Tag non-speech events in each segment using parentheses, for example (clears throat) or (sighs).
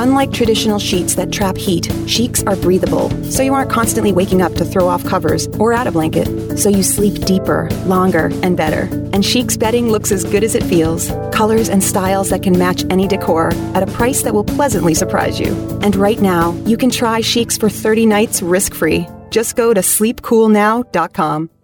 Unlike traditional sheets that trap heat, Sheex are breathable, so you aren't constantly waking up to throw off covers or add a blanket, so you sleep deeper, longer, and better. And Sheex bedding looks as good as it feels. Colors and styles that can match any decor at a price that will pleasantly surprise you. And right now, you can try Sheex for 30 nights risk-free. Just go to sleepcoolnow.com.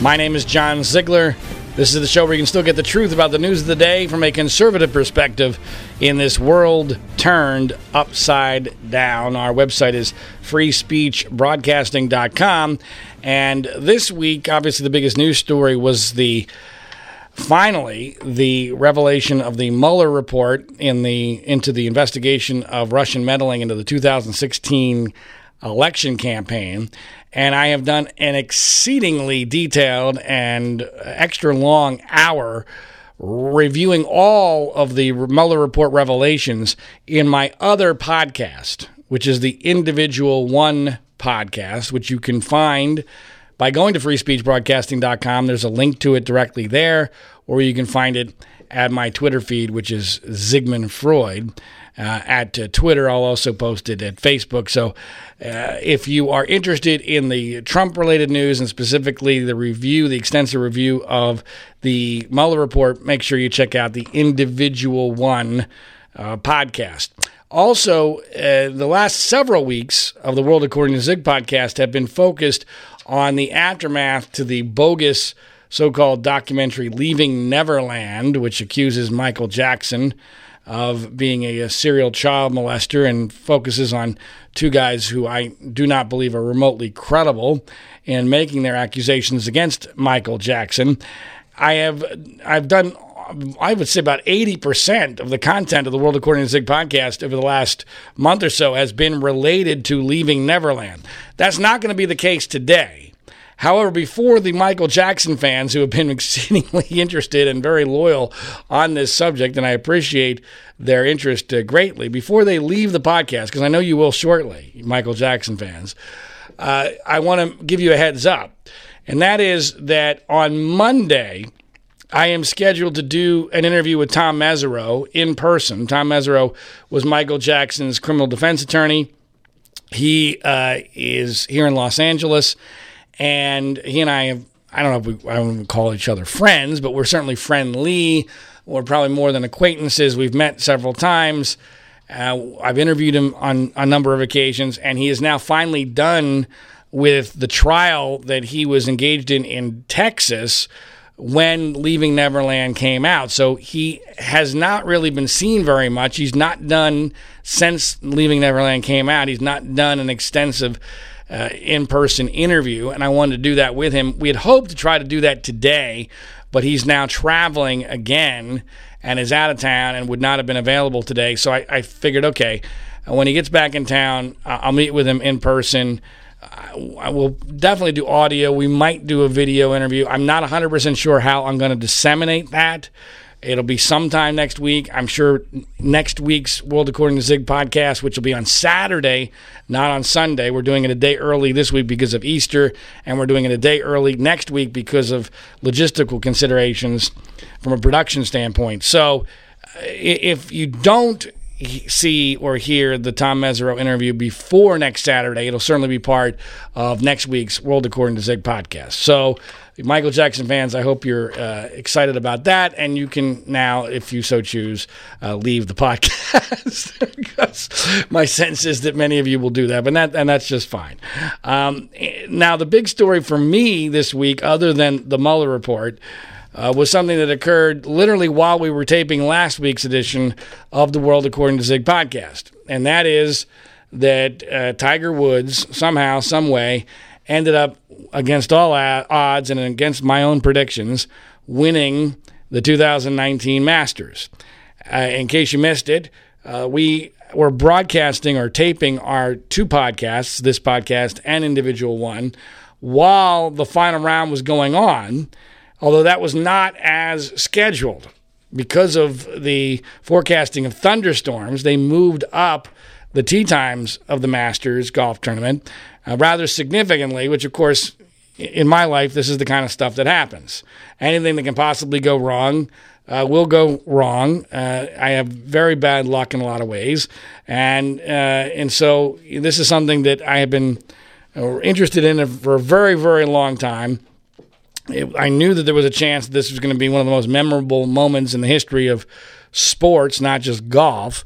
My name is John Ziegler. This is the show where you can still get the truth about the news of the day from a conservative perspective in this world turned upside down. Our website is freespeechbroadcasting.com. And this week, obviously, the biggest news story was the finally the revelation of the Mueller report in the into the investigation of Russian meddling into the 2016 election campaign. And I have done an exceedingly detailed and extra long hour reviewing all of the Mueller report revelations in my other podcast, which is the Individual One podcast, which you can find by going to freespeechbroadcasting.com. There's a link to it directly there, or you can find it at my Twitter feed, which is ZigManFreud. Uh, at uh, Twitter, I'll also post it at Facebook. So, uh, if you are interested in the Trump related news and specifically the review, the extensive review of the Mueller report, make sure you check out the Individual One uh, podcast. Also, uh, the last several weeks of the World According to Zig podcast have been focused on the aftermath to the bogus so called documentary Leaving Neverland, which accuses Michael Jackson of being a, a, serial child molester and focuses on two guys who I do not believe are remotely credible in making their accusations against Michael Jackson. I have I've done I would say about 80% of the content of the World According to Zig podcast over the last month or so has been related to leaving Neverland. That's not going to be the case today. However, before the Michael Jackson fans who have been (laughs) exceedingly interested and very loyal on this subject, and I appreciate their interest uh, greatly, before they leave the podcast, because I know you will shortly, Michael Jackson fans, uh, I want to give you a heads up. And that is that on Monday, I am scheduled to do an interview with Tom Mesereau in person. Tom Mesereau was Michael Jackson's criminal defense attorney. He uh, is here in Los Angeles, and he and I have, I don't know if we, I don't call each other friends, but we're certainly friendly. We're probably more than acquaintances. We've met several times. Uh, I've interviewed him on a number of occasions, and he is now finally done with the trial that he was engaged in in Texas when Leaving Neverland came out. So he has not really been seen very much. He's not done since Leaving Neverland came out. He's not done an extensive uh, in person interview, and I wanted to do that with him. We had hoped to try to do that today, but he's now traveling again and is out of town and would not have been available today. So I, I figured, okay, when he gets back in town, I'll meet with him in person. I will definitely do audio. We might do a video interview. I'm not 100% sure how I'm going to disseminate that. It'll be sometime next week. I'm sure next week's World According to Zig podcast, which will be on Saturday, not on Sunday. We're doing it a day early this week because of Easter, and we're doing it a day early next week because of logistical considerations from a production standpoint. So uh, if you don't see or hear the Tom Mesereau interview before next Saturday, it'll certainly be part of next week's World According to Zig podcast. So, Michael Jackson fans, I hope you're uh, excited about that, and you can now, if you so choose, uh, leave the podcast (laughs) because my sense is that many of you will do that, but that and that's just fine. Um, now, the big story for me this week, other than the Mueller report uh, was something that occurred literally while we were taping last week's edition of the World According to Zig podcast. And that is that uh, Tiger Woods somehow, some way, ended up against all odds and against my own predictions, winning the 2019 Masters. Uh, in case you missed it, uh, we were broadcasting or taping our two podcasts, this podcast and individual one, while the final round was going on although that was not as scheduled. Because of the forecasting of thunderstorms, they moved up the tee times of the Masters golf tournament uh, rather significantly, which, of course, in my life, this is the kind of stuff that happens. Anything that can possibly go wrong uh, will go wrong. Uh, I have very bad luck in a lot of ways, and uh, and so this is something that I have been uh, interested in for a very very long time it, I knew that there was a chance that this was going to be one of the most memorable moments in the history of sports, not just golf.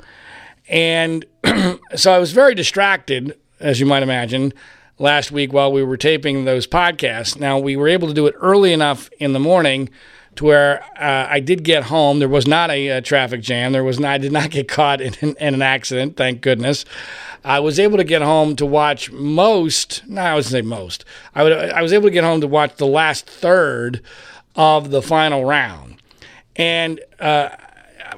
And (clears throat) so I was very distracted, as you might imagine, last week while we were taping those podcasts. Now, we were able to do it early enough in the morning to where uh, I did get home. There was not a, a, traffic jam. There was not, I did not get (laughs) caught in, in, in, an accident, thank goodness. I was able to get home to watch most. No, I wouldn't say most. I would. I was able to get home to watch the last third of the final round, and uh,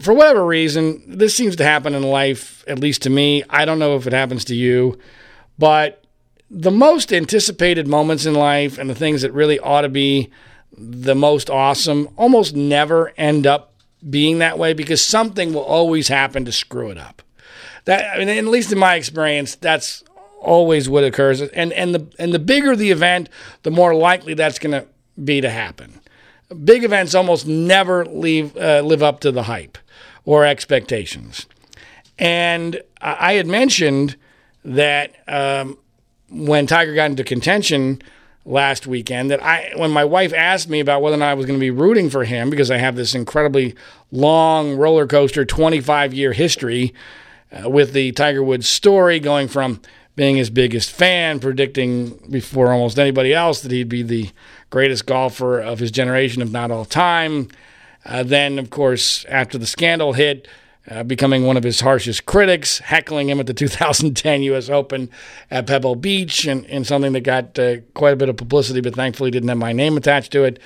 for whatever reason, this seems to happen in life. At least to me, I don't know if it happens to you, but the most anticipated moments in life and the things that really ought to be the most awesome almost never end up being that way because something will always happen to screw it up. That I mean, at least in my experience, that's always what occurs. And and the and the bigger the event, the more likely that's going to be to happen. Big events almost never leave uh, live up to the hype or expectations. And I had mentioned that um, when Tiger got into contention last weekend that I when my wife asked me about whether or not I was going to be rooting for him because I have this incredibly long roller coaster 25 year history uh, with the Tiger Woods story going from being his biggest fan predicting before almost anybody else that he'd be the greatest golfer of his generation if not all time. Uh, then of course after the scandal hit uh, becoming one of his harshest critics, heckling him at the (laughs) 2010 U.S. Open at Pebble Beach, and, and something that got uh, quite a bit of publicity, but thankfully didn't have my name attached to it.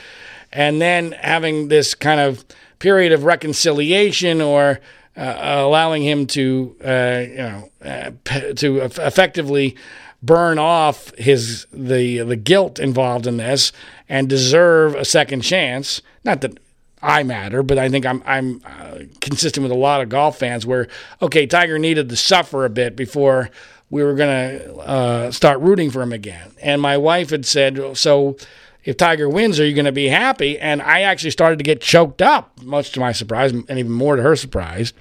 And then having this kind of period of reconciliation or uh, allowing him to, uh, you know, uh, to effectively burn off his the the guilt involved in this and deserve a second chance. Not that I matter, but I think I'm I'm uh, consistent with a lot of golf fans where okay, Tiger needed to suffer a bit before we were going to uh, start rooting for him again. And my wife had said, so if Tiger wins, are you going to be happy? And I actually started to get choked up, much to my surprise, and even more to her surprise,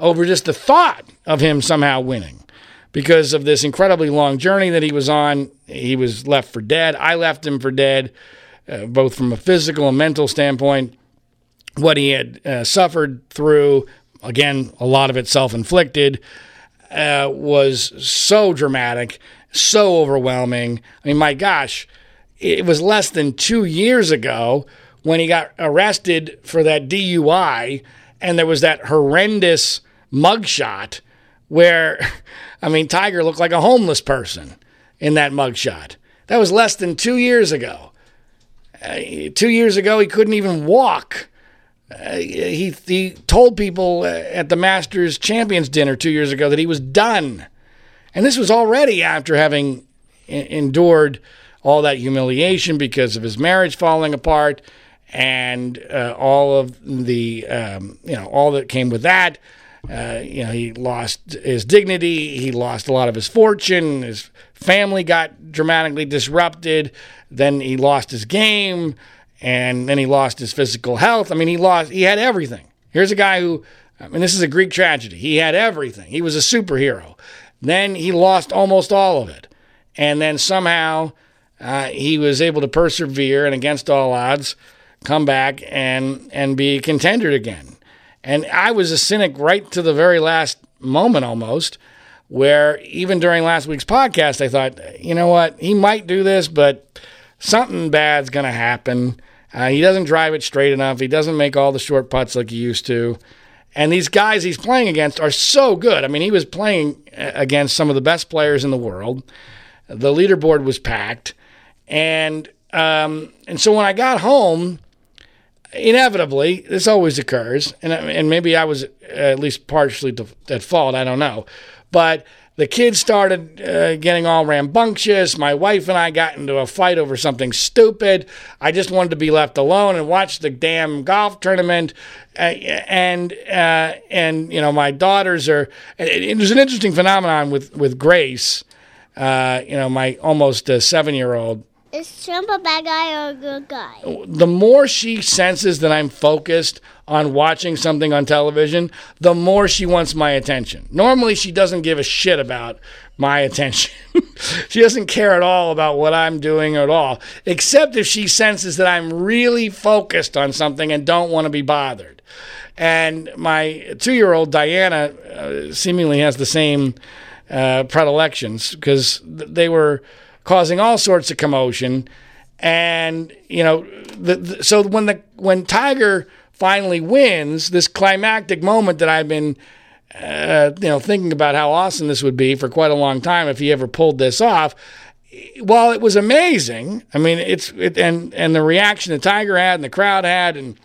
over just the thought of him somehow winning. Because of this incredibly long journey that he was on, he was left for dead. I left him for dead, uh, both from a physical and mental standpoint what he had uh, suffered through, again, a lot of it self inflicted, uh, was so dramatic, so overwhelming. I mean, my gosh, it was less than two years ago when he got arrested for that DUI, and there was that horrendous mugshot where, (laughs) I mean, Tiger looked like a homeless person in that mugshot. That was less than two years ago. Uh, two years ago, he couldn't even walk. Uh, he he told people at the Masters Champions dinner two years ago that he was done, and this was already after having endured all that humiliation because of his marriage falling apart and uh, all of the um, you know all that came with that. Uh, you know, he lost his dignity. He lost a lot of his fortune. His family got dramatically disrupted. Then he lost his game and then he lost his physical health. I mean, he lost, he had everything. Here's a guy who I mean, this is a Greek tragedy. He had everything. He was a superhero. Then he lost almost all of it. And then somehow uh, he was able to persevere and against all odds come back and and be contender again. And I was a cynic right to the very last moment almost, where even during last week's podcast, I thought, you know what, he might do this, but something bad's going to happen. Uh, he doesn't drive it straight enough. He doesn't make all the short putts like he used to. And these guys he's playing against are so good. I mean, he was playing uh, against some of the best players in the world. The leaderboard was packed, and um, and so when I got home, inevitably this always occurs, and and maybe I was at least partially at fault. I don't know, but the kids started uh, getting all rambunctious. My wife and I got into a fight over something stupid. I just wanted to be left alone and watch the damn golf tournament. Uh, and uh, and you know my daughters are. It, it, there's an interesting phenomenon with with Grace. Uh, you know my almost seven year old is Trump a bad guy or a good guy? The more she senses that I'm focused on watching something on television, the more she wants my attention. Normally, she doesn't give a shit about my attention. (laughs) she doesn't care at all about what I'm doing at all, except if she senses that I'm really focused on something and don't want to be bothered. And my two year old Diana uh, seemingly has the same uh, predilections because they were causing all sorts of commotion. And you know, the, the, so when the when Tiger finally wins, this climactic moment that I've been, uh, you know, thinking about how awesome this would be for quite a long time if he ever pulled this off. While it was amazing, I mean, it's it, and and the reaction the Tiger had and the crowd had and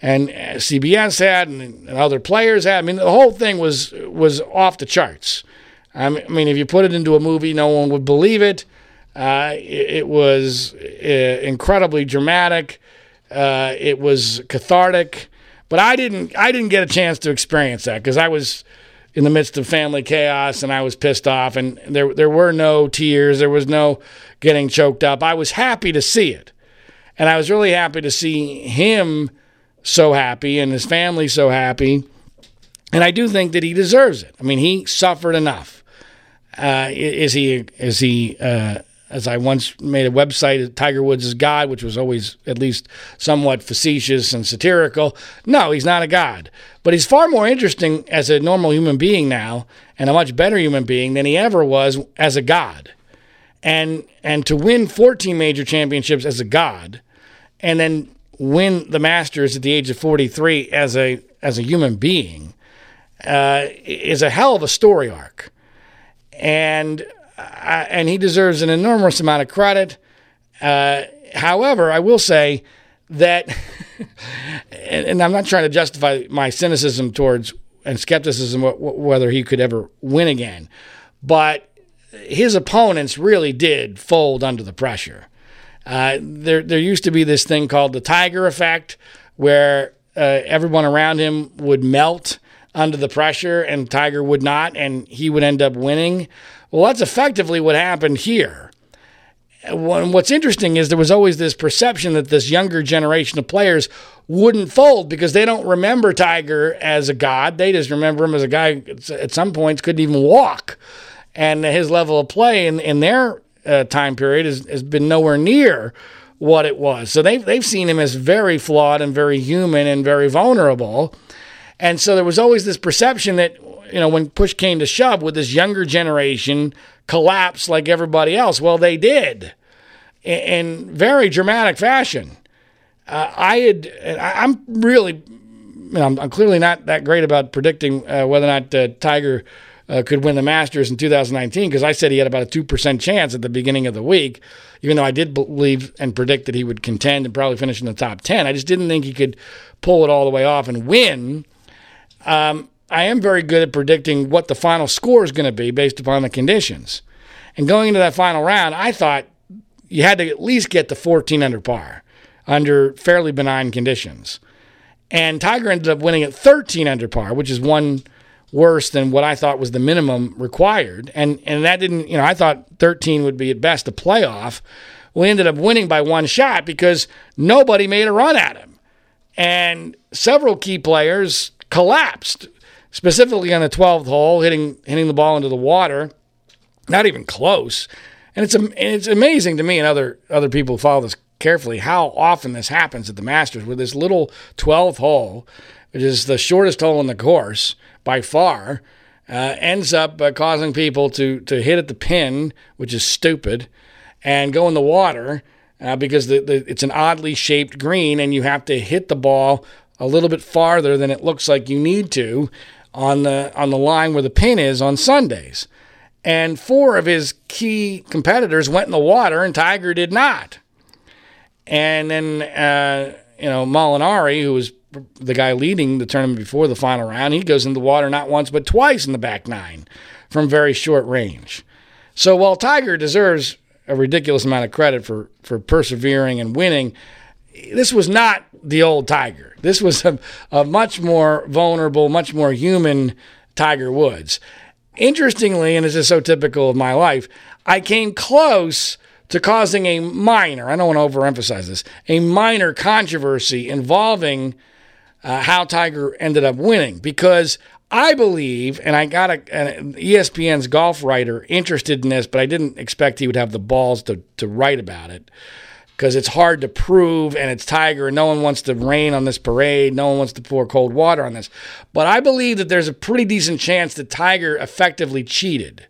and CBS had and, and other players had. I mean, the whole thing was was off the charts. I mean, if you put it into a movie, no one would believe it. Uh, it, was uh, incredibly dramatic. Uh, it was cathartic, but I didn't. I didn't get a chance to experience that because I was in the midst of family chaos and I was pissed off. And there there were no tears. There was no getting choked up. I was happy to see it, and I was really happy to see him so happy and his family so happy. And I do think that he deserves it. I mean, he suffered enough. Uh, is he? Is he? Uh, as I once made a website, Tiger Woods is God, which was always at least somewhat facetious and satirical. No, he's not a God. But he's far more interesting as a normal human being now, and a much better human being than he ever was as a God. And and to win 14 major championships as a God, and then win the Masters at the age of 43 as a as a human being, uh, is a hell of a story arc. And and he deserves an enormous amount of credit. Uh, however, I will say that, (laughs) and, and, I'm not trying to justify my cynicism towards and skepticism w- whether he could ever win again, but his opponents really did fold under the pressure. Uh, there, there used to be this thing called the Tiger effect, where uh, everyone around him would melt under the pressure, and Tiger would not, and he would end up winning. Well, that's effectively what happened here. What's interesting is there was always this perception that this younger generation of players wouldn't fold because they don't remember Tiger as a god. They just remember him as a guy at some points couldn't even walk. And his level of play in, in their uh, time period has, has been nowhere near what it was. So they've, they've seen him as very flawed and very human and very vulnerable. And so there was always this perception that you know, when push came to shove, with this younger generation collapse like everybody else? Well, they did in very dramatic fashion. Uh, I had, I'm really, you know, I'm, I'm, clearly not that great about predicting uh, whether or not uh, Tiger uh, could win the Masters in 2019 because I said he had about a 2% chance at the beginning of the week, even though I did believe and predict that he would contend and probably finish in the top 10. I just didn't think he could pull it all the way off and win. Um, I am very good at predicting what the final score is going to be based upon the conditions. And going into that final round, I thought you had to at least get to 14 under par under fairly benign conditions. And Tiger ended up winning at 13 under par, which is one worse than what I thought was the minimum required. And and that didn't, you know, I thought 13 would be at best a playoff. We ended up winning by one shot because nobody made a run at him. And several key players collapsed, specifically on the 12th hole, hitting hitting the ball into the water. Not even close. And it's and it's amazing to me and other other people who follow this carefully how often this happens at the Masters with this little 12th hole, which is the shortest hole in the course by far, uh, ends up uh, causing people to to hit at the pin, which is stupid, and go in the water uh, because the, the, it's an oddly shaped green, and you have to hit the ball a little bit farther than it looks like you need to on the on the line where the pin is on Sundays. And four of his key competitors went in the water, and Tiger did not. And then, uh, you know, Molinari, who was the guy leading the tournament before the final round, he goes in the water not once but twice in the back nine from very short range. So while Tiger deserves a ridiculous amount of credit for for persevering and winning, this was not the old Tiger. This was a, a much more vulnerable, much more human Tiger Woods. Interestingly, and this is so typical of my life, I came close to causing a minor, I don't want to overemphasize this, a minor controversy involving uh, how Tiger ended up winning because I believe, and I got a, an ESPN's golf writer interested in this, but I didn't expect he would have the balls to, to write about it because it's hard to prove and it's Tiger and no one wants to rain on this parade. No one wants to pour cold water on this. But I believe that there's a pretty decent chance that Tiger effectively cheated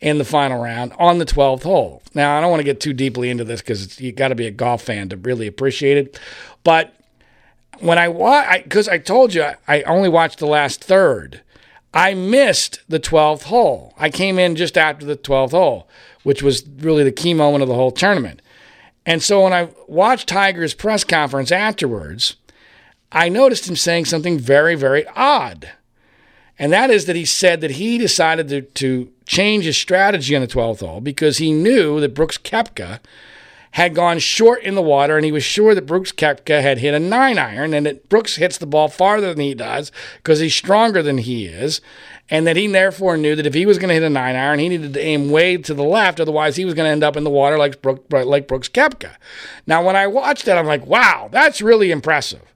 in the final round on the 12th hole. Now, I don't want to get too deeply into this because you got to be a golf fan to really appreciate it. But when I watch, because I, I told you I only watched the last third, I missed the 12th hole. I came in just after the 12th hole, which was really the key moment of the whole tournament. And so when I watched Tiger's press conference afterwards, I noticed him saying something very, very odd. And that is that he said that he decided to, to change his strategy on the 12th hole because he knew that Brooks Koepka had gone short in the water and he was sure that Brooks Koepka had hit a nine iron and that Brooks hits the ball farther than he does because he's stronger than he is. And that he therefore knew that if he was going to hit a nine iron, he needed to aim way to the left. Otherwise, he was going to end up in the water like, Brooks, like Brooks Koepka. Now, when I watched that, I'm like, wow, that's really impressive.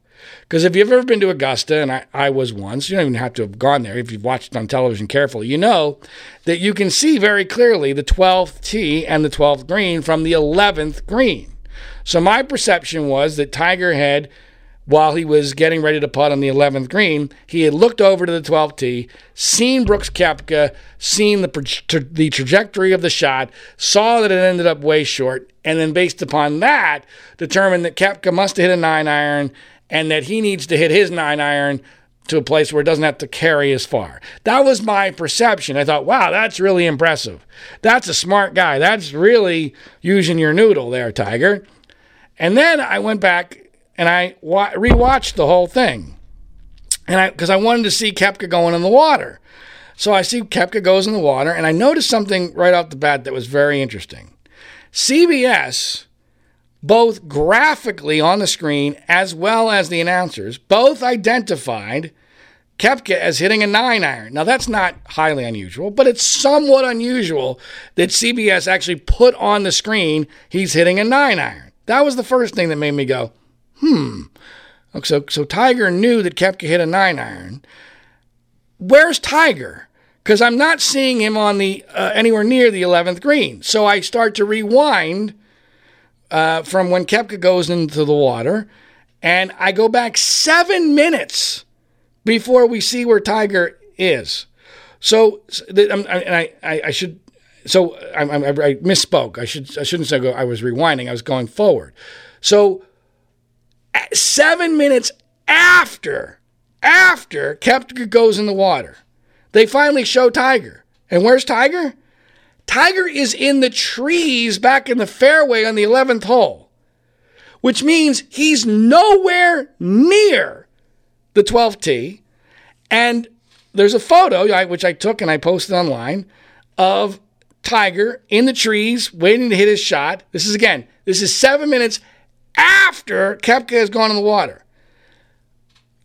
Because if you've ever been to Augusta, and I, I was once, you don't even have to have gone there. If you've watched on television carefully, you know that you can see very clearly the 12th tee and the 12th green from the 11th green. So my perception was that Tiger had, while he was getting ready to putt on the 11th green, he had looked over to the 12th tee, seen Brooks Koepka, seen the, tra- the trajectory of the shot, saw that it ended up way short, and then based upon that, determined that Koepka must have hit a nine iron and that he needs to hit his nine iron to a place where it doesn't have to carry as far. That was my perception. I thought, wow, that's really impressive. That's a smart guy. That's really using your noodle there, Tiger. And then I went back and I wa- rewatched the whole thing. And I because I wanted to see Koepka going in the water. So I see Koepka goes in the water and I noticed something right off the bat that was very interesting. CBS both graphically on the screen as well as the announcers, both identified Koepka as hitting a nine iron. Now, that's not highly unusual, but it's somewhat unusual that CBS actually put on the screen he's hitting a nine iron. That was the first thing that made me go, hmm. So, so Tiger knew that Koepka hit a nine iron. Where's Tiger? Because I'm not seeing him on the uh, anywhere near the 11th green. So I start to rewind uh, from when Koepka goes into the water, and I go back seven minutes before we see where Tiger is. So, and I, I, I should, so I, I, I, misspoke. I should, I shouldn't say go. I was rewinding. I was going forward. So, seven minutes after, after Koepka goes in the water, they finally show Tiger. And where's Tiger? Tiger is in the trees back in the fairway on the 11th hole, which means he's nowhere near the 12th tee. And there's a photo, which I took and I posted online, of Tiger in the trees waiting to hit his shot. This is again, this is seven minutes after Koepka has gone in the water.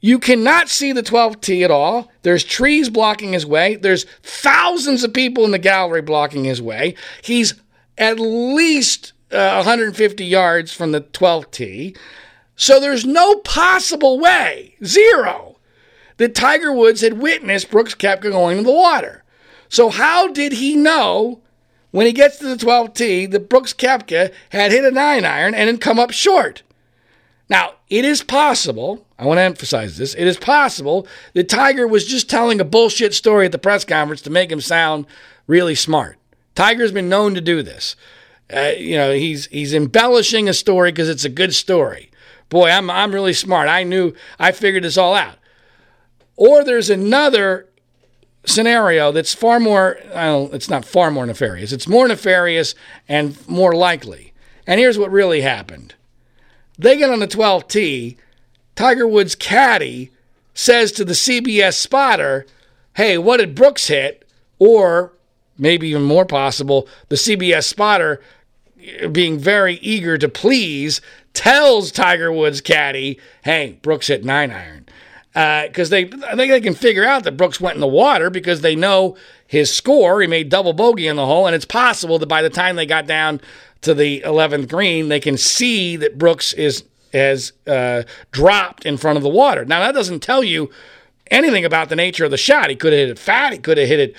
You cannot see the 12th tee at all. There's trees blocking his way. There's thousands of people in the gallery blocking his way. He's at least uh, 150 yards from the 12th tee. So there's no possible way, zero, that Tiger Woods had witnessed Brooks Koepka going in the water. So how did he know when he gets to the 12th tee that Brooks Koepka had hit a nine iron and had come up short? Now, it is possible, I want to emphasize this, it is possible that Tiger was just telling a bullshit story at the press conference to make him sound really smart. Tiger's been known to do this. Uh, you know, he's he's embellishing a story because it's a good story. Boy, I'm I'm really smart. I knew I figured this all out. Or there's another scenario that's far more it's not far more nefarious. It's more nefarious and more likely. And here's what really happened. They get on the 12th tee. Tiger Woods caddy says to the CBS spotter, "Hey, what did Brooks hit?" Or maybe even more possible, the CBS spotter being very eager to please tells Tiger Woods caddy, "Hey, Brooks hit nine iron," because uh, they I think they can figure out that Brooks went in the water because they know his score. He made double bogey in the hole, and it's possible that by the time they got down to the 11th green, they can see that Brooks is has uh, dropped in front of the water. Now that doesn't tell you anything about the nature of the shot. He could have hit it fat. He could have hit it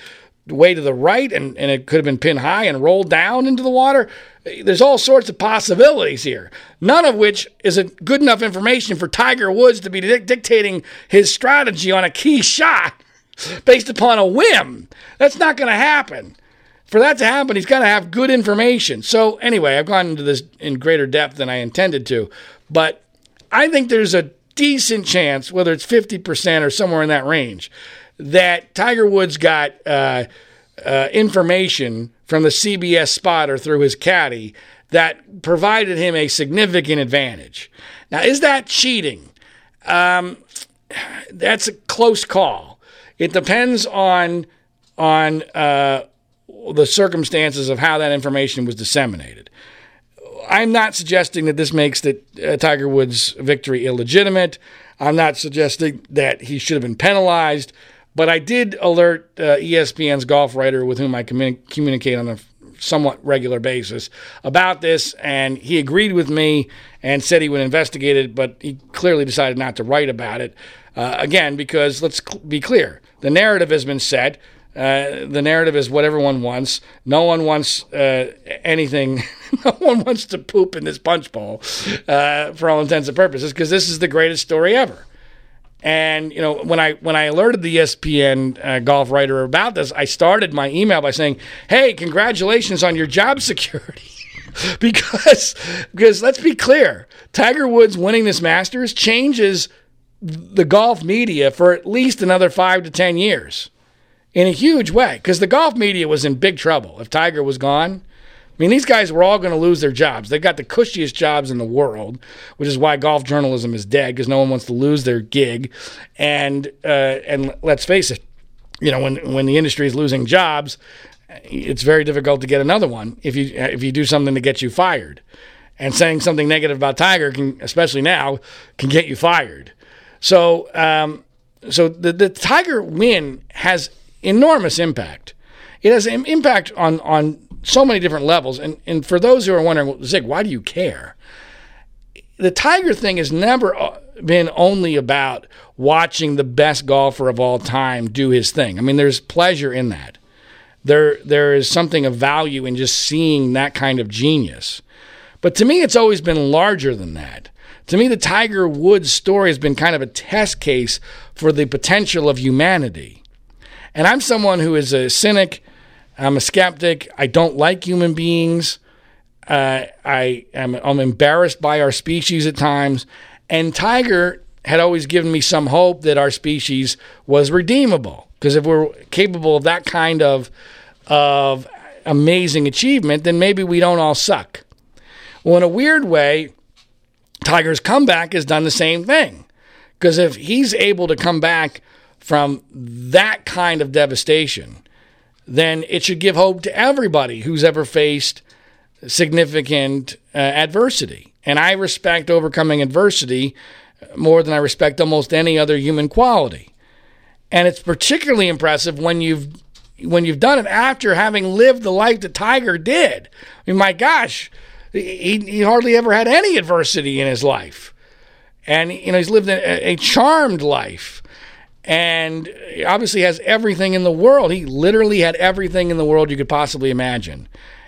way to the right and, and it could have been pinned high and rolled down into the water. There's all sorts of possibilities here, none of which is a good enough information for Tiger Woods to be di- dictating his strategy on a key shot based upon a whim. That's not going to happen. For that to happen, he's got to have good information. So, anyway, I've gone into this in greater depth than I intended to, but I think there's a decent chance, whether it's 50% or somewhere in that range, that Tiger Woods got uh, uh, information from the CBS spotter through his caddy that provided him a significant advantage. Now, is that cheating? Um, (sighs) that's a close call. It depends on on uh, the circumstances of how that information was disseminated. I'm not suggesting that this makes the uh, Tiger Woods victory illegitimate. I'm not suggesting that he should have been penalized. But I did alert uh, ESPN's golf writer with whom I communi- communicate on a somewhat regular basis about this, and he agreed with me and said he would investigate it, but he clearly decided not to write about it. Uh, again, because let's cl- be clear the narrative has been set. Uh, the narrative is what everyone wants. No one wants uh, anything. (laughs) no one wants to poop in this punch bowl uh, for all intents and purposes because this is the greatest story ever. And you know, when I when I alerted the ESPN uh, golf writer about this, I started my email by saying, "Hey, congratulations on your job (laughs) security." (laughs) because because let's be clear, Tiger Woods winning this Masters changes the golf media for at least another 5 to 10 years in a huge way because the golf media was in big trouble if Tiger was gone. I mean, these guys were all going to lose their jobs. They've got the cushiest jobs in the world, which is why golf journalism is dead because no one wants to lose their gig. And uh, and let's face it, you know, when when the industry is losing jobs, it's very difficult to get another one if you if you do something to get you fired. And saying something negative about Tiger can, especially now, can get you fired. So, um, so the the Tiger win has enormous impact. It has an impact on on so many different levels. And and for those who are wondering, well, Zig, why do you care? The Tiger thing has never uh, been only about watching the best golfer of all time do his thing. I mean, there's pleasure in that. There there is something of value in just seeing that kind of genius. But to me, it's always been larger than that. To me, the Tiger Woods story has been kind of a test case for the potential of humanity. And I'm someone who is a cynic I'm a skeptic. I don't like human beings. Uh, I am I'm embarrassed by our species at times. And Tiger had always given me some hope that our species was redeemable. Because if we're capable of that kind of of amazing achievement, then maybe we don't all suck. Well, in a weird way, Tiger's comeback has done the same thing. Because if he's able to come back from that kind of devastation, then it should give hope to everybody who's ever faced significant uh, adversity. And I respect overcoming adversity more than I respect almost any other human quality. And it's particularly impressive when you've when you've done it after having lived the life that Tiger did. I mean, my gosh, he, he hardly ever had any adversity in his life, and you know he's lived a, a charmed life and obviously has everything in the world. He literally had everything in the world you could possibly imagine.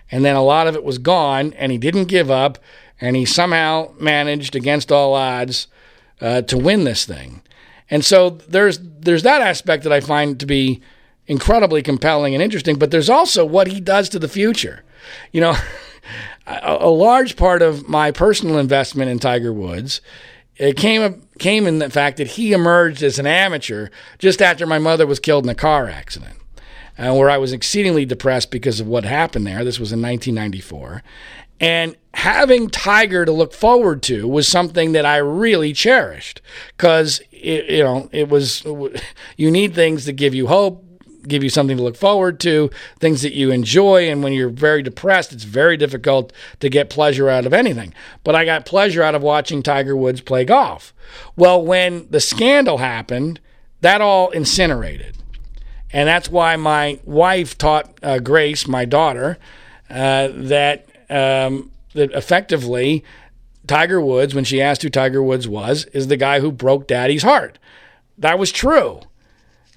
And then a lot of it was gone, and he didn't give up, and he somehow managed, against all odds, uh, to win this thing. And so there's there's that aspect that I find to be incredibly compelling and interesting. But there's also what he does to the future. You know, (laughs) a, large part of my personal investment in Tiger Woods it came came in the fact that he emerged as an amateur just after my mother was killed in a car accident, uh, where I was exceedingly depressed because of what happened there. This was in 1994, and having Tiger to look forward to was something that I really cherished because you know it was you need things to give you hope give you something to look forward to, things that you enjoy. And when you're very depressed, it's very difficult to get pleasure out of anything. But I got pleasure out of watching Tiger Woods play golf. Well, when the scandal happened, that all incinerated. And that's why my wife taught uh, Grace, my daughter, uh, that um, that effectively Tiger Woods, when she asked who Tiger Woods was, is the guy who broke Daddy's heart. That was true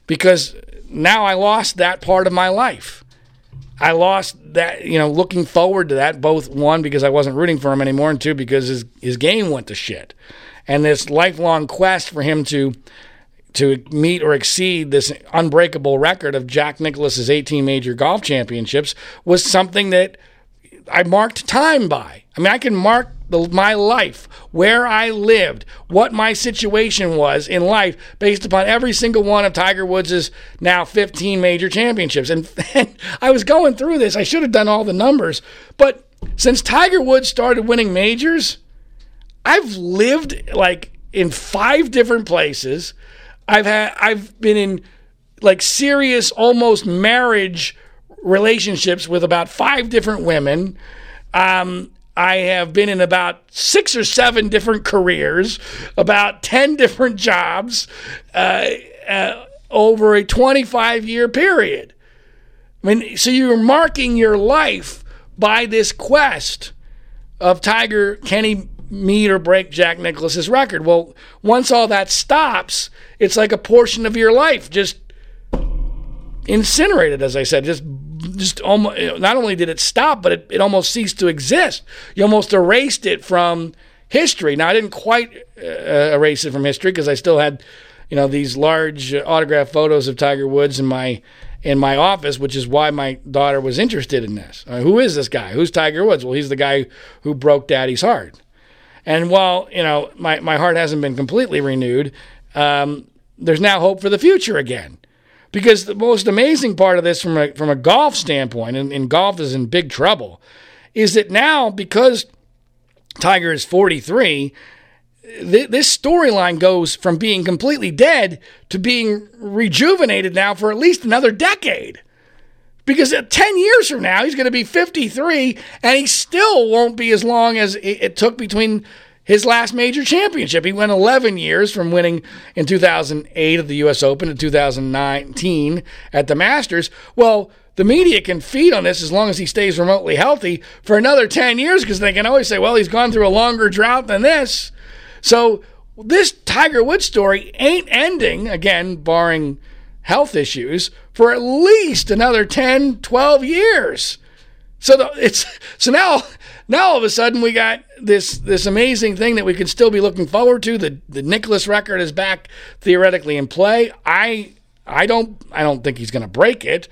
because now I lost that part of my life. I lost that, you know, looking forward to that, both one, because I wasn't rooting for him anymore, and two, because his, his game went to shit. And this lifelong quest for him to to meet or exceed this unbreakable record of Jack Nicklaus's 18 major golf championships was something that I marked time by. I mean, I can mark the, my life, where I lived, what my situation was in life based upon every single one of Tiger Woods' now 15 major championships. And, (laughs) and I was going through this. I should have done all the numbers. But since Tiger Woods started winning majors, I've lived like in five different places. I've had I've been in like serious almost marriage relationships with about five different women. Um, I have been in about six or seven different careers, about 10 different jobs uh, uh, over a 25 year period. I mean, so you're marking your life by this quest of Tiger, can he meet or break Jack Nicklaus's record? Well, once all that stops, it's like a portion of your life just incinerated, as I said, just just almost not only did it stop, but it, it almost ceased to exist. You almost erased it from history. Now I didn't quite uh, erase it from history because I still had, you know, these large uh, autograph photos of Tiger Woods in my in my office, which is why my daughter was interested in this. Uh, who is this guy? Who's Tiger Woods? Well, he's the guy who broke Daddy's heart. And while you know my my heart hasn't been completely renewed, um, there's now hope for the future again. Because the most amazing part of this, from a, from a golf standpoint, and, and golf is in big trouble, is that now because Tiger is 43, th- this storyline goes from being completely dead to being rejuvenated now for at least another decade. Because 10 years from now, he's going to be 53, and he still won't be as long as it took between his last major championship. He went 11 years from winning in 2008 at the U.S. Open to 2019 at the Masters. Well, the media can feed on this as long as he stays remotely healthy for another 10 years because they can always say, well, he's gone through a longer drought than this. So this Tiger Woods story ain't ending, again, barring health issues, for at least another 10, 12 years. So the, it's so now now all of a sudden we got this this amazing thing that we can still be looking forward to. The the Nicklaus record is back theoretically in play. I I don't I don't think he's going to break it,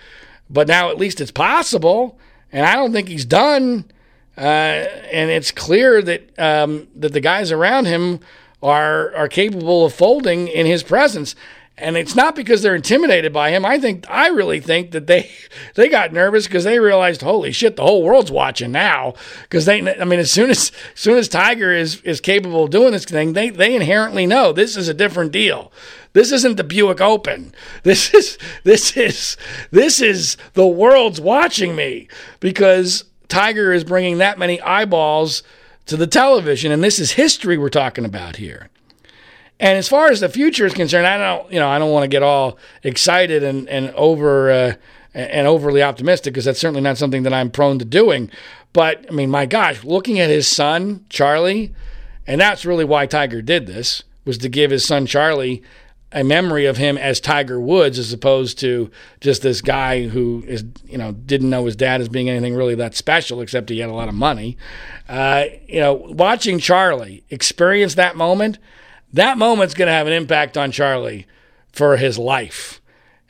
but now at least it's possible, and I don't think he's done. Uh, and it's clear that um, that the guys around him are are capable of folding in his presence and it's not because they're intimidated by him. I think I really think that they (laughs) they got nervous because they realized, holy shit, the whole world's watching now. Because they, I mean, as soon as, as (laughs) soon as Tiger is is capable of doing this thing, they they inherently know this is a different deal. This isn't the Buick Open. (laughs) This is this is this is the world's watching me because Tiger is bringing that many eyeballs to the television, and this is history we're talking about here. And as far as the future is concerned, I don't, you know, I don't want to get all excited and and over uh, and overly optimistic because that's certainly not something that I'm prone to doing. But I mean, my gosh, looking at his son Charlie, and that's really why Tiger did this was to give his son Charlie a memory of him as Tiger Woods as opposed to just this guy who is you know didn't know his dad as being anything really that special except he had a lot of money. Uh, you know, watching Charlie experience that moment, that moment's going to have an impact on Charlie for his life,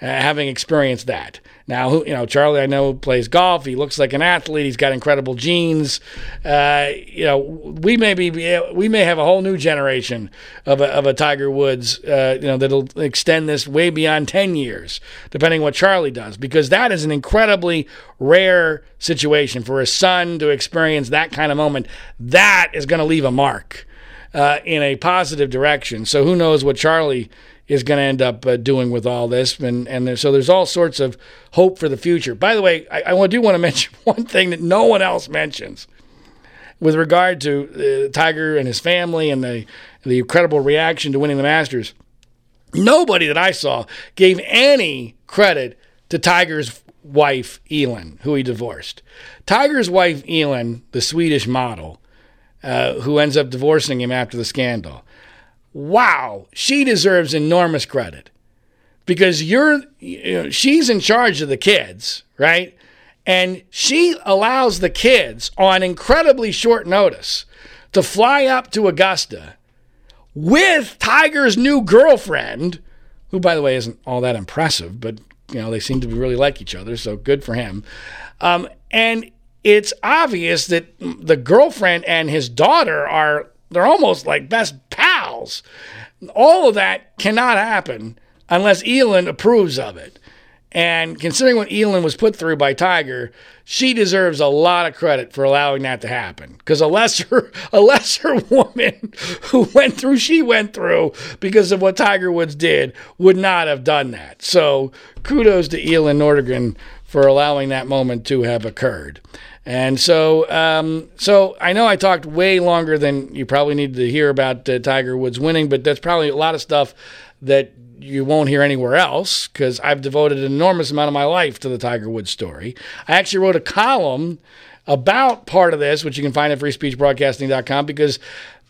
uh, having experienced that. Now, you know, Charlie, I know plays golf. He looks like an athlete. He's got incredible genes. Uh, you know, we may be we may have a whole new generation of a, of a Tiger Woods. Uh, you know, that'll extend this way beyond ten years, depending what Charlie does, because that is an incredibly rare situation for a son to experience that kind of moment. That is going to leave a mark uh, in a positive direction. So who knows what Charlie is going to end up uh, doing with all this. And, and there, so there's all sorts of hope for the future. By the way, I, I do want to (laughs) mention one thing that no one else mentions with regard to uh, Tiger and his family and the, the incredible reaction to winning the Masters. Nobody that I saw gave any credit to Tiger's wife, Elin, who he divorced. Tiger's wife, Elin, the Swedish model, uh, who ends up divorcing him after the scandal wow, she deserves enormous credit because you're you know, she's in charge of the kids, right? And she allows the kids on incredibly short notice to fly up to Augusta with Tiger's new girlfriend, who by the way isn't all that impressive, but you know they seem to really like each other, so good for him. Um, and it's obvious that the girlfriend and his daughter are they're almost like best pals. All of that cannot happen unless Elin approves of it. And considering what Elin was put through by Tiger, she deserves a lot of credit for allowing that to happen. Because a lesser, (laughs) a lesser woman who went through she went through because of what Tiger Woods did would not have done that. So kudos to Elin Nordegren for allowing that moment to have occurred. And so, um, so I know I talked way longer than you probably need to hear about uh, Tiger Woods winning, but that's probably a lot of stuff that you won't hear anywhere else because I've devoted an enormous amount of my life to the Tiger Woods story. I actually wrote a column about part of this, which you can find at freespeechbroadcasting.com, because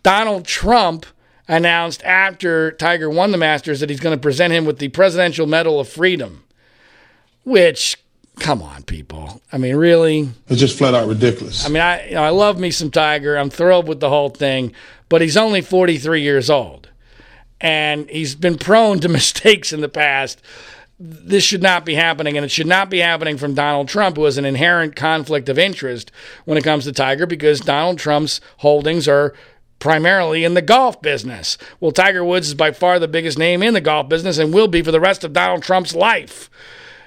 Donald Trump announced after Tiger won the Masters that he's going to present him with the Presidential Medal of Freedom, which come on, people. I mean, really? It's just flat out ridiculous. I mean, I you know, I love me some Tiger. I'm thrilled with the whole thing, but he's only 43 years old, and he's been prone to (laughs) mistakes in the past. This should not be happening, and it should not be happening from Donald Trump, who has an inherent conflict of interest when it comes to Tiger, because Donald Trump's holdings are primarily in the golf business. Well, Tiger Woods is by far the biggest name in the golf business and will be for the rest of Donald Trump's life.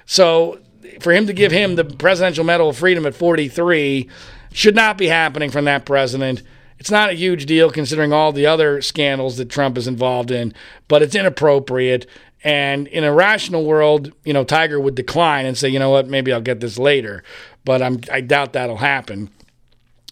So for him to give him the Presidential Medal of Freedom at 43 should not be happening from that president. It's not a huge deal considering all the other scandals that Trump is involved in, but it's inappropriate. And in a rational world, you know, Tiger would decline and say, you know what, maybe I'll get this later. But I'm, I doubt that'll happen.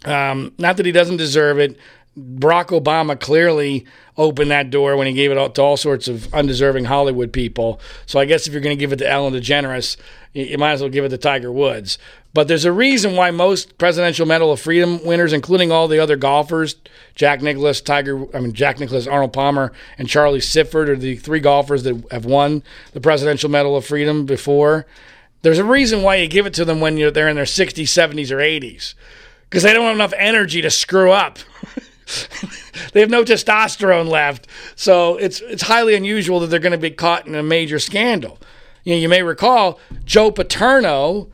Um, not that he doesn't deserve it. Barack Obama clearly opened that door when he gave it out to all sorts of undeserving Hollywood people. So I guess if you're going to give it to Ellen DeGeneres, you might as well give it to Tiger Woods. But there's a reason why most Presidential Medal of Freedom winners, including all the other golfers, Jack Nicklaus, Tiger, I mean Jack Nicklaus, Arnold Palmer, and Charlie Sifford are the three golfers that have won the Presidential Medal of Freedom before. There's a reason why you give it to them when they're in their 60s, 70s, or 80s, because they don't have enough energy to screw up. (laughs) they have no testosterone left, so it's it's highly unusual that they're going to be caught in a major scandal. You know, you may recall Joe Paterno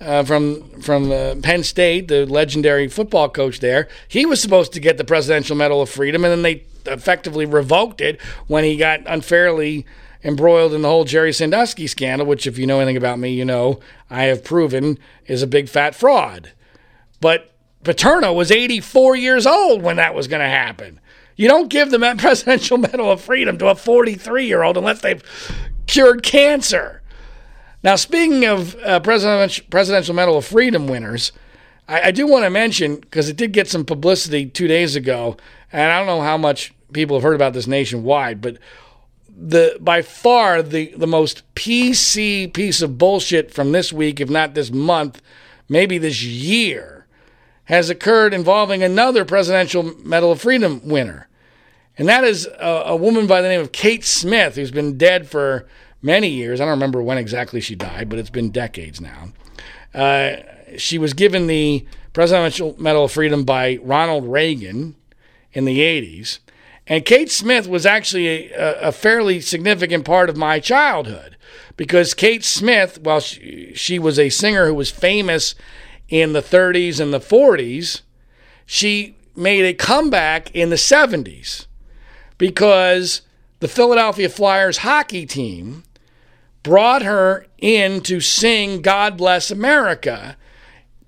uh, from from uh, Penn State, the legendary football coach there. He was supposed to get the Presidential Medal of Freedom, and then they effectively revoked it when he got unfairly embroiled in the whole Jerry Sandusky scandal, which, if you know anything about me, you know I have proven is a big fat fraud. But Paterno was 84 years old when that was going to happen. You don't give the (laughs) Presidential Medal of Freedom to a 43 year old unless they've cured cancer. Now, speaking of uh, Presidential Medal of Freedom winners, I, I do want to mention because it did get some publicity two days ago, and I don't know how much people have heard about this nationwide, but the by far the the most PC piece of bullshit from this week, if not this month, maybe this year, has occurred involving another Presidential Medal of Freedom winner. And that is a, a woman by the name of Kate Smith, who's been dead for many years. I don't remember when exactly she died, but it's been decades now. Uh, she was given the Presidential Medal of Freedom by Ronald Reagan in the 80s. And Kate Smith was actually a, a fairly significant part of my childhood because Kate Smith, while she, she was a singer who was famous in the 30s and the 40s, she made a comeback in the 70s because the Philadelphia Flyers hockey team brought her in to sing God Bless America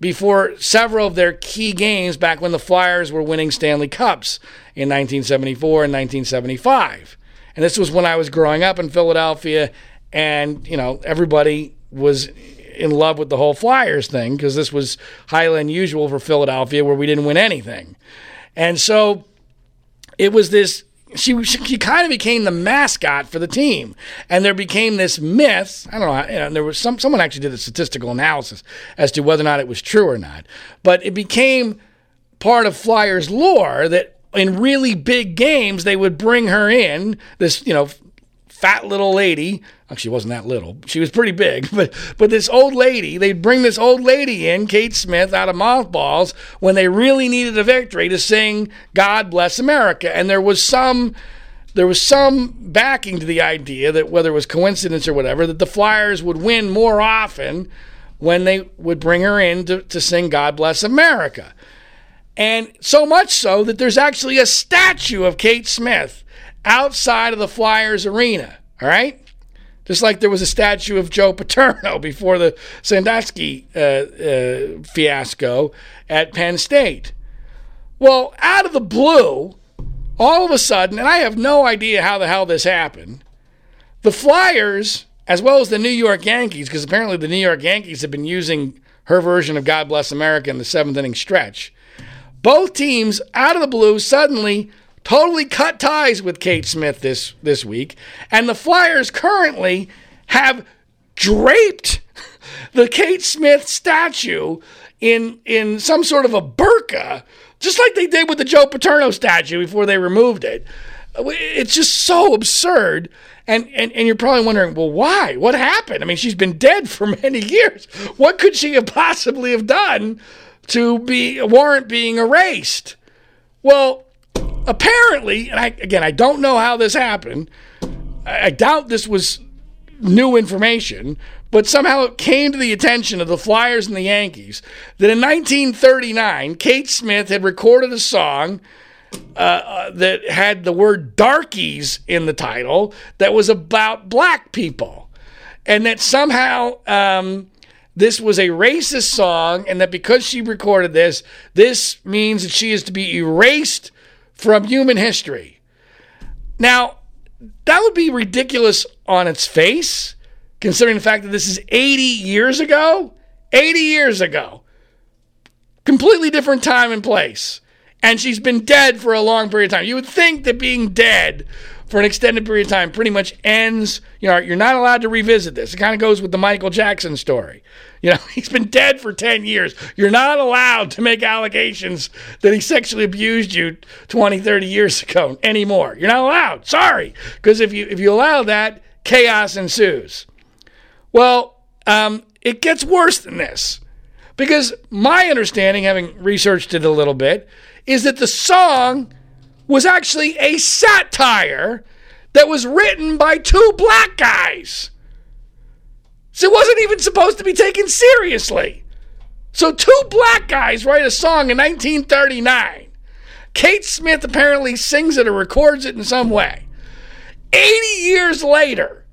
before several of their key games back when the Flyers were winning Stanley Cups in 1974 and 1975. And this was when I was growing up in Philadelphia, and, you know, everybody was in love with the whole Flyers thing because this was highly unusual for Philadelphia where we didn't win anything. And so it was this she she kind of became the mascot for the team, and there became this myth. I don't know. You know, there was some someone actually did a statistical analysis as to whether or not it was true or not, but it became part of Flyers lore that in really big games they would bring her in. This you know fat little lady. Actually, wasn't that little. She was pretty big, (laughs) but but this old lady, they'd bring this old lady in, Kate Smith, out of mothballs when they really needed a victory to sing "God Bless America," and there was some. There was some backing to the idea that whether it was coincidence or whatever, that the Flyers would win more often when they would bring her in to, to sing God Bless America. And so much so that there's actually a statue of Kate Smith outside of the Flyers arena. All right? Just like there was a statue of Joe Paterno (laughs) before the Sandusky uh, uh, fiasco at Penn State. Well, out of the blue, all of a sudden, and I have no idea how the hell this happened, the Flyers, as well as the New York Yankees, because apparently the New York Yankees have been using her version of God Bless America in the seventh inning stretch, both teams, out of the blue, suddenly totally cut ties with Kate Smith this this week, and the Flyers currently have draped (laughs) the Kate Smith statue in in some sort of a burqa, just like they did with the Joe Paterno statue before they removed it. It's just so absurd. And, and, and you're probably wondering, well, why? What happened? I mean, she's been dead for (laughs) many years. What could she have possibly have done to be warrant being erased? Well, apparently, and I, again, I don't know how this happened. I, I doubt this was new information, but somehow it came to the attention of the Flyers and the Yankees that in 1939, Kate Smith had recorded a song uh, uh, that had the word darkies in the title that was about black people. And that somehow um, this was a racist song, and that because she recorded this, this means that she is to be erased from human history. Now, that would be ridiculous on its face, considering the fact that this is 80 years ago. 80 years ago. Completely different time and place. And she's been dead for a long period of time. You would think that being dead for an extended period of time pretty much ends, you know, you're not allowed to revisit this. It kind of goes with the Michael Jackson story. You know, (laughs) he's been dead for 10 years. You're not allowed to make allegations that he sexually abused you 20, 30 years (laughs) ago anymore. You're not allowed. Sorry. Because if you if you allow that, chaos ensues. Well, um, it gets worse than this. Because my understanding, having researched it a little bit, is that the song was actually a satire that was written by two black guys. So it wasn't even supposed to be taken seriously. So two black guys write a song in 1939. Kate Smith apparently sings it or records it in some way. 80 years later,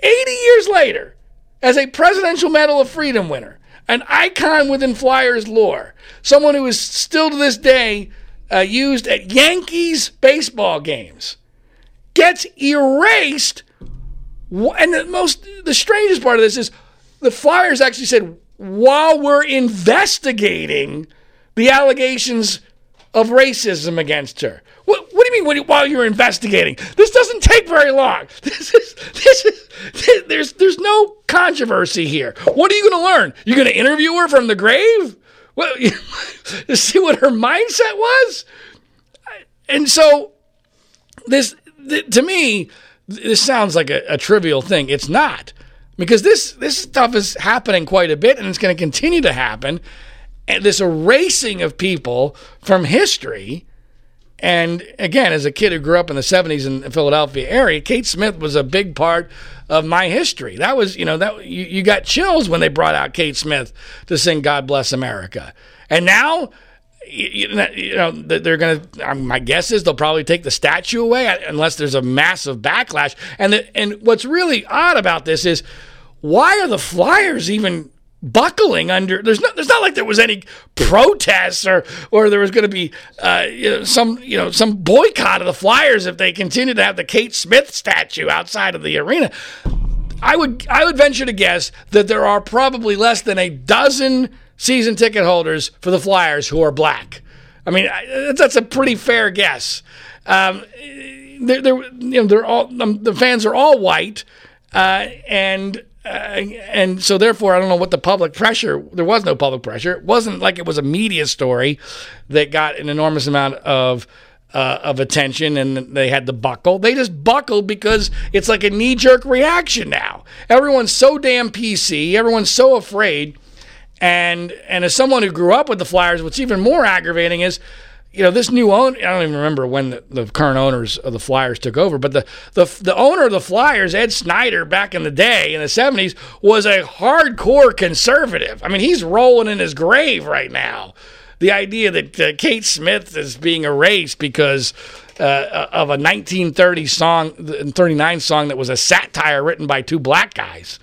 80 years later, as a Presidential Medal of Freedom winner, an icon within Flyers lore, someone who is still to this day uh, used at Yankees baseball games, gets erased and the most, the strangest part of this is the Flyers actually said, while we're investigating the allegations of racism against her. What, what do you mean while you're investigating? This doesn't take very long. (laughs) This is, this is, this, there's, there's no controversy here. What are you going to learn? You're going to interview her from the grave? Well, (laughs) you, see what her mindset was? And so this th- to me, this sounds like a, a trivial thing. It's not because this this stuff is happening quite a bit, and it's going to continue to happen. And this erasing of people from history. And again, as a kid who grew up in the 70s in the Philadelphia area, Kate Smith was a big part of my history. That was, you know, that you, you got chills when they brought out Kate Smith to sing God Bless America. And now you know they're going to um, my guess is they'll probably take the statue away uh, unless there's a massive backlash and the, and what's really odd about this is why are the flyers even buckling under there's not there's not like there was any protests or or there was going to be uh, you know, some you know some boycott of the flyers if they continue to have the Kate Smith statue outside of the arena I would I would venture to guess that there are probably less than a dozen season ticket holders for the Flyers who are black. I mean, that's a pretty fair guess. Um, they're, they're, you know, they're all um, the fans are all white, uh, and uh, and so therefore, I don't know what the public pressure. There was no public pressure. It wasn't like it was a media story that got an enormous amount of. Uh, of attention and they had to buckle. They just buckled because it's like a knee jerk reaction now. Everyone's so damn PC. Everyone's so afraid and and as someone who grew up with the Flyers, what's even more aggravating is, you know, this new owner. I don't even remember when the, the, current owners of the Flyers took over, but the, the the owner of the Flyers, Ed Snider, back in the day in the '70s, was a hardcore conservative. I mean, he's rolling in his grave right now. The idea that uh, Kate Smith is being erased because uh, of a 1930 song, 39 song that was a satire written by two black guys.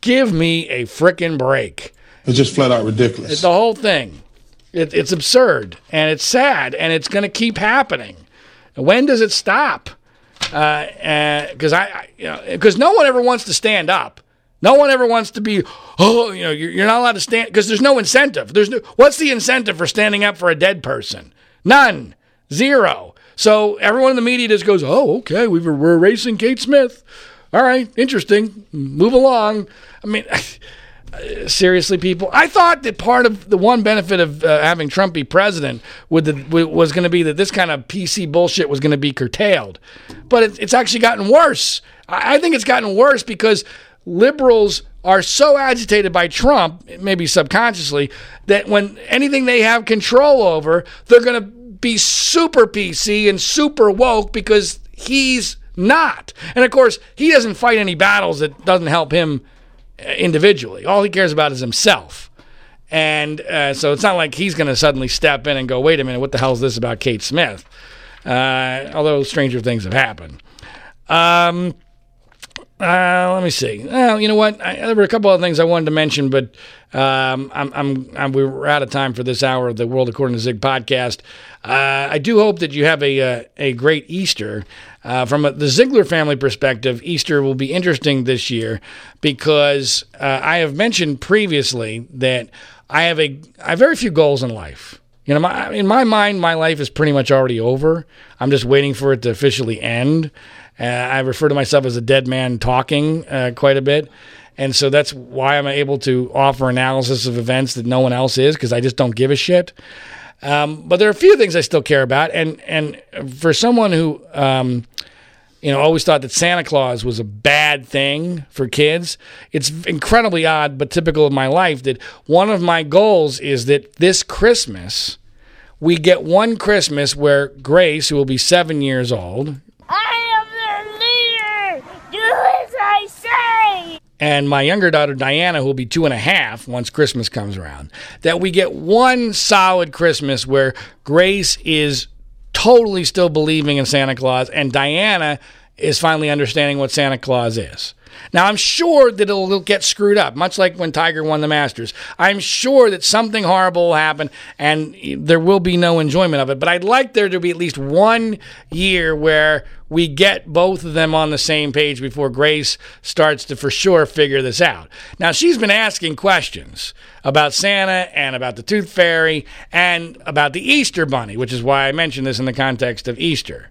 Give me a frickin' break. It's just flat out ridiculous. The whole thing. It, it's absurd and it's sad and it's going to keep happening. When does it stop? Because uh, I, because you know, no one ever wants to stand up. No one ever wants to be, oh, you know, you're, you're not allowed to stand because there's no incentive. There's no, what's the incentive for standing up for a dead person? None, zero. So everyone in the media just goes, oh, okay, we we're erasing Kate Smith. All right, interesting. Move along. I mean. (laughs) seriously, people. I thought that part of the one benefit of uh, having Trump be president the, was going to be that this kind of PC bullshit was going to be curtailed, but it, it's actually gotten worse. I, I think it's gotten worse because liberals are so agitated by Trump, maybe subconsciously, that when anything they have control over, they're going to be super PC and super woke because he's not. And of course, he doesn't fight any battles that doesn't help him individually. All he cares about is himself. And uh, so it's not like he's going to suddenly step in and go, wait a minute, what the hell is this about Kate Smith? Uh, although stranger things have happened. Um, uh, let me see. Well, you know what? I, there were a couple of things I wanted to mention, but um, I'm, I'm, I'm, we are out of time for this hour of the World According to Zig podcast. Uh, I do hope that you have a uh, a great Easter. Uh, from a, the Ziegler family perspective, Easter will be interesting this year because uh, I have mentioned previously that I have a I have very few goals in life. You know, my, in my mind, my life is pretty much already over. I'm just waiting for it to officially end. Uh, I refer to myself as a dead man talking uh, quite a bit. And so that's why I'm able to offer analysis of events that no one else is because I just don't give a shit. Um, but there are a few things I still care about, and and for someone who um, you know always thought that Santa Claus was a bad thing for kids, it's incredibly odd but typical of my life that one of my goals is that this Christmas we get one Christmas where Grace, who will be seven years old, and my younger daughter Diana, who will be two and a half once Christmas comes around, that we get one solid Christmas where Grace is totally still believing in Santa Claus and Diana is finally understanding what Santa Claus is. Now, I'm sure that it'll get screwed up, much like when Tiger won the Masters. I'm sure that something horrible will happen and there will be no enjoyment of it. But I'd like there to be at least one year where we get both of them on the same page before Grace starts to for sure figure this out. Now, she's been asking questions about Santa and about the Tooth Fairy and about the Easter Bunny, which is why I mentioned this in the context of Easter.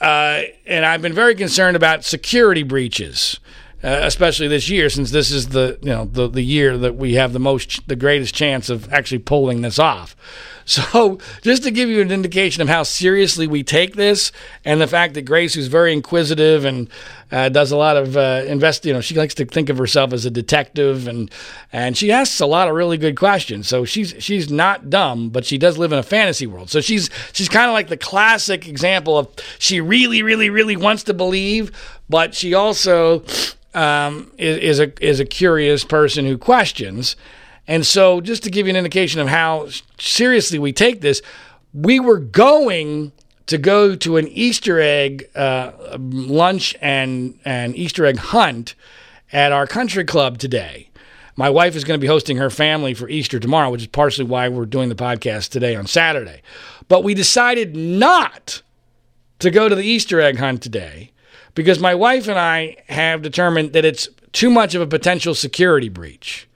Uh, and I've been very concerned about security breaches. uh, especially this year, since this is the you know the the year that we have the most the greatest chance of actually pulling this off. (laughs) So, just to give you an indication of how seriously we take this, and the fact that Grace, who's very inquisitive and uh, does a lot of uh, invest, you know, she likes to think of herself as a detective, and and she asks a lot of really good questions. So she's she's not dumb, but she does live in a fantasy world. So she's she's kind of like the classic example of she really, really, really wants to believe, but she also um, is, is a is a curious person who questions. And so, just to give you an indication of how seriously we take this, we were going to go to an Easter egg uh, lunch and an Easter egg hunt at our country club today. My wife is going to be hosting her family for Easter tomorrow, which is partially why we're doing the podcast today on Saturday. But we decided not to go to the Easter egg hunt today because my wife and I have determined that it's too much of a potential security breach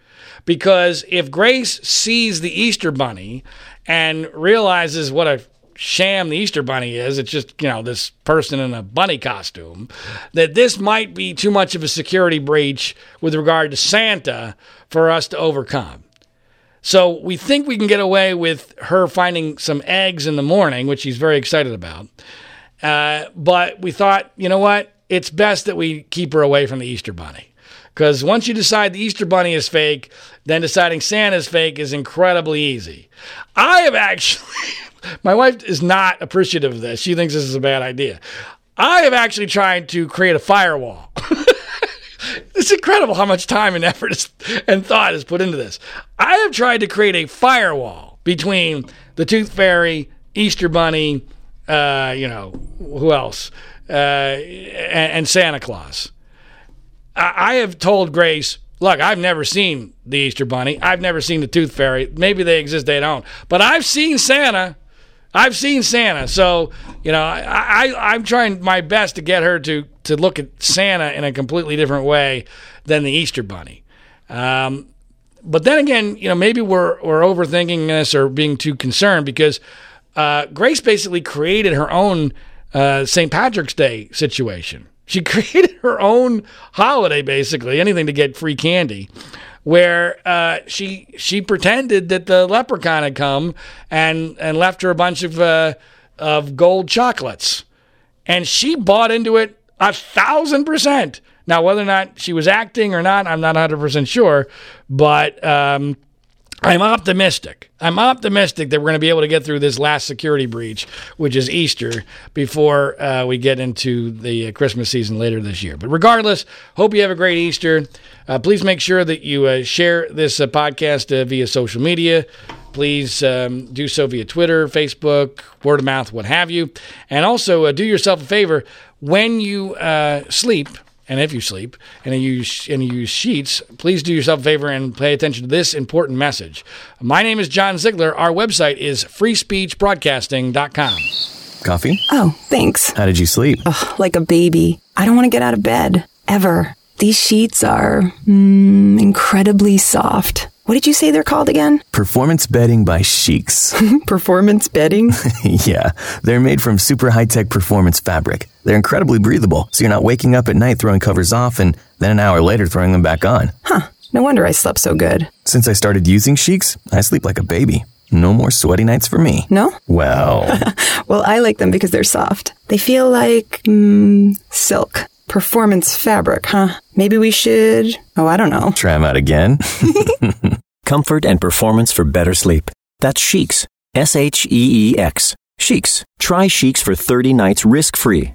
because if Grace sees the Easter Bunny and realizes what a sham the Easter Bunny is, it's just, you know, this person in a bunny costume, that this might be too much of a security breach with regard to Santa for us to overcome. So we think we can get away with her finding some eggs in the morning, which she's very excited about. Uh, but we thought, you know what? It's best that we keep her away from the Easter Bunny. Because once you decide the Easter Bunny is fake, then deciding Santa is fake is incredibly easy. I have actually, (laughs) my wife is not appreciative of this. She thinks this is a bad idea. I have actually tried to create a firewall. (laughs) it's incredible how much time and effort is, and thought is put into this. I have tried to create a firewall between the Tooth Fairy, Easter Bunny, uh, you know, who else, uh, and, and Santa Claus. I have told Grace, look, I've never seen the Easter Bunny. I've never seen the Tooth Fairy. Maybe they exist, they don't. But I've seen Santa. I've seen Santa. So, you know, I, I, I'm trying my best to get her to, to look at Santa in a completely different way than the Easter Bunny. Um, but then again, you know, maybe we're, we're overthinking this or being too concerned because uh, Grace basically created her own uh, St. Patrick's Day situation. She (laughs) created her own holiday, basically, anything to get free candy, where uh, she she pretended that the leprechaun had come and and left her a bunch of uh, of gold chocolates, and she bought into it a thousand percent. Now, whether or not she was acting or not, I'm not 100 percent sure, but. Um, I'm optimistic. I'm optimistic that we're going to be able to get through this last security breach, which is Easter, before uh, we get into the uh, Christmas season later this year. But regardless, hope you have a great Easter. Uh, please make sure that you uh, share this uh, podcast uh, via social media. Please um, do so via Twitter, Facebook, word of mouth, what have you. And also do yourself a favor when you sleep and if you sleep and you use and you use sheets, please do yourself a favor and pay attention to this important message. My name is John Ziegler. Our website is freespeechbroadcasting.com. Coffee? Oh, thanks. How did you sleep? Ugh, like a baby. I don't want to get out of bed ever. These sheets are mm, incredibly soft. What did you say they're called again? Performance bedding by Sheex. (laughs) Performance bedding? (laughs) yeah, they're made from super high tech performance fabric. They're incredibly breathable, so you're not waking up at night throwing covers off and then an hour later throwing them back on. Huh, no wonder I slept so good. Since I started using Sheex, I sleep like a baby. No more sweaty nights for me. No? Well, (laughs) well, I like them because they're soft. They feel like mm, silk. Performance fabric, huh? Maybe we should. Oh, I don't know. try them out again. (laughs) (laughs) Comfort and performance for better sleep. That's Sheex. S H E E X. Sheex. Try Sheex for 30 nights risk free.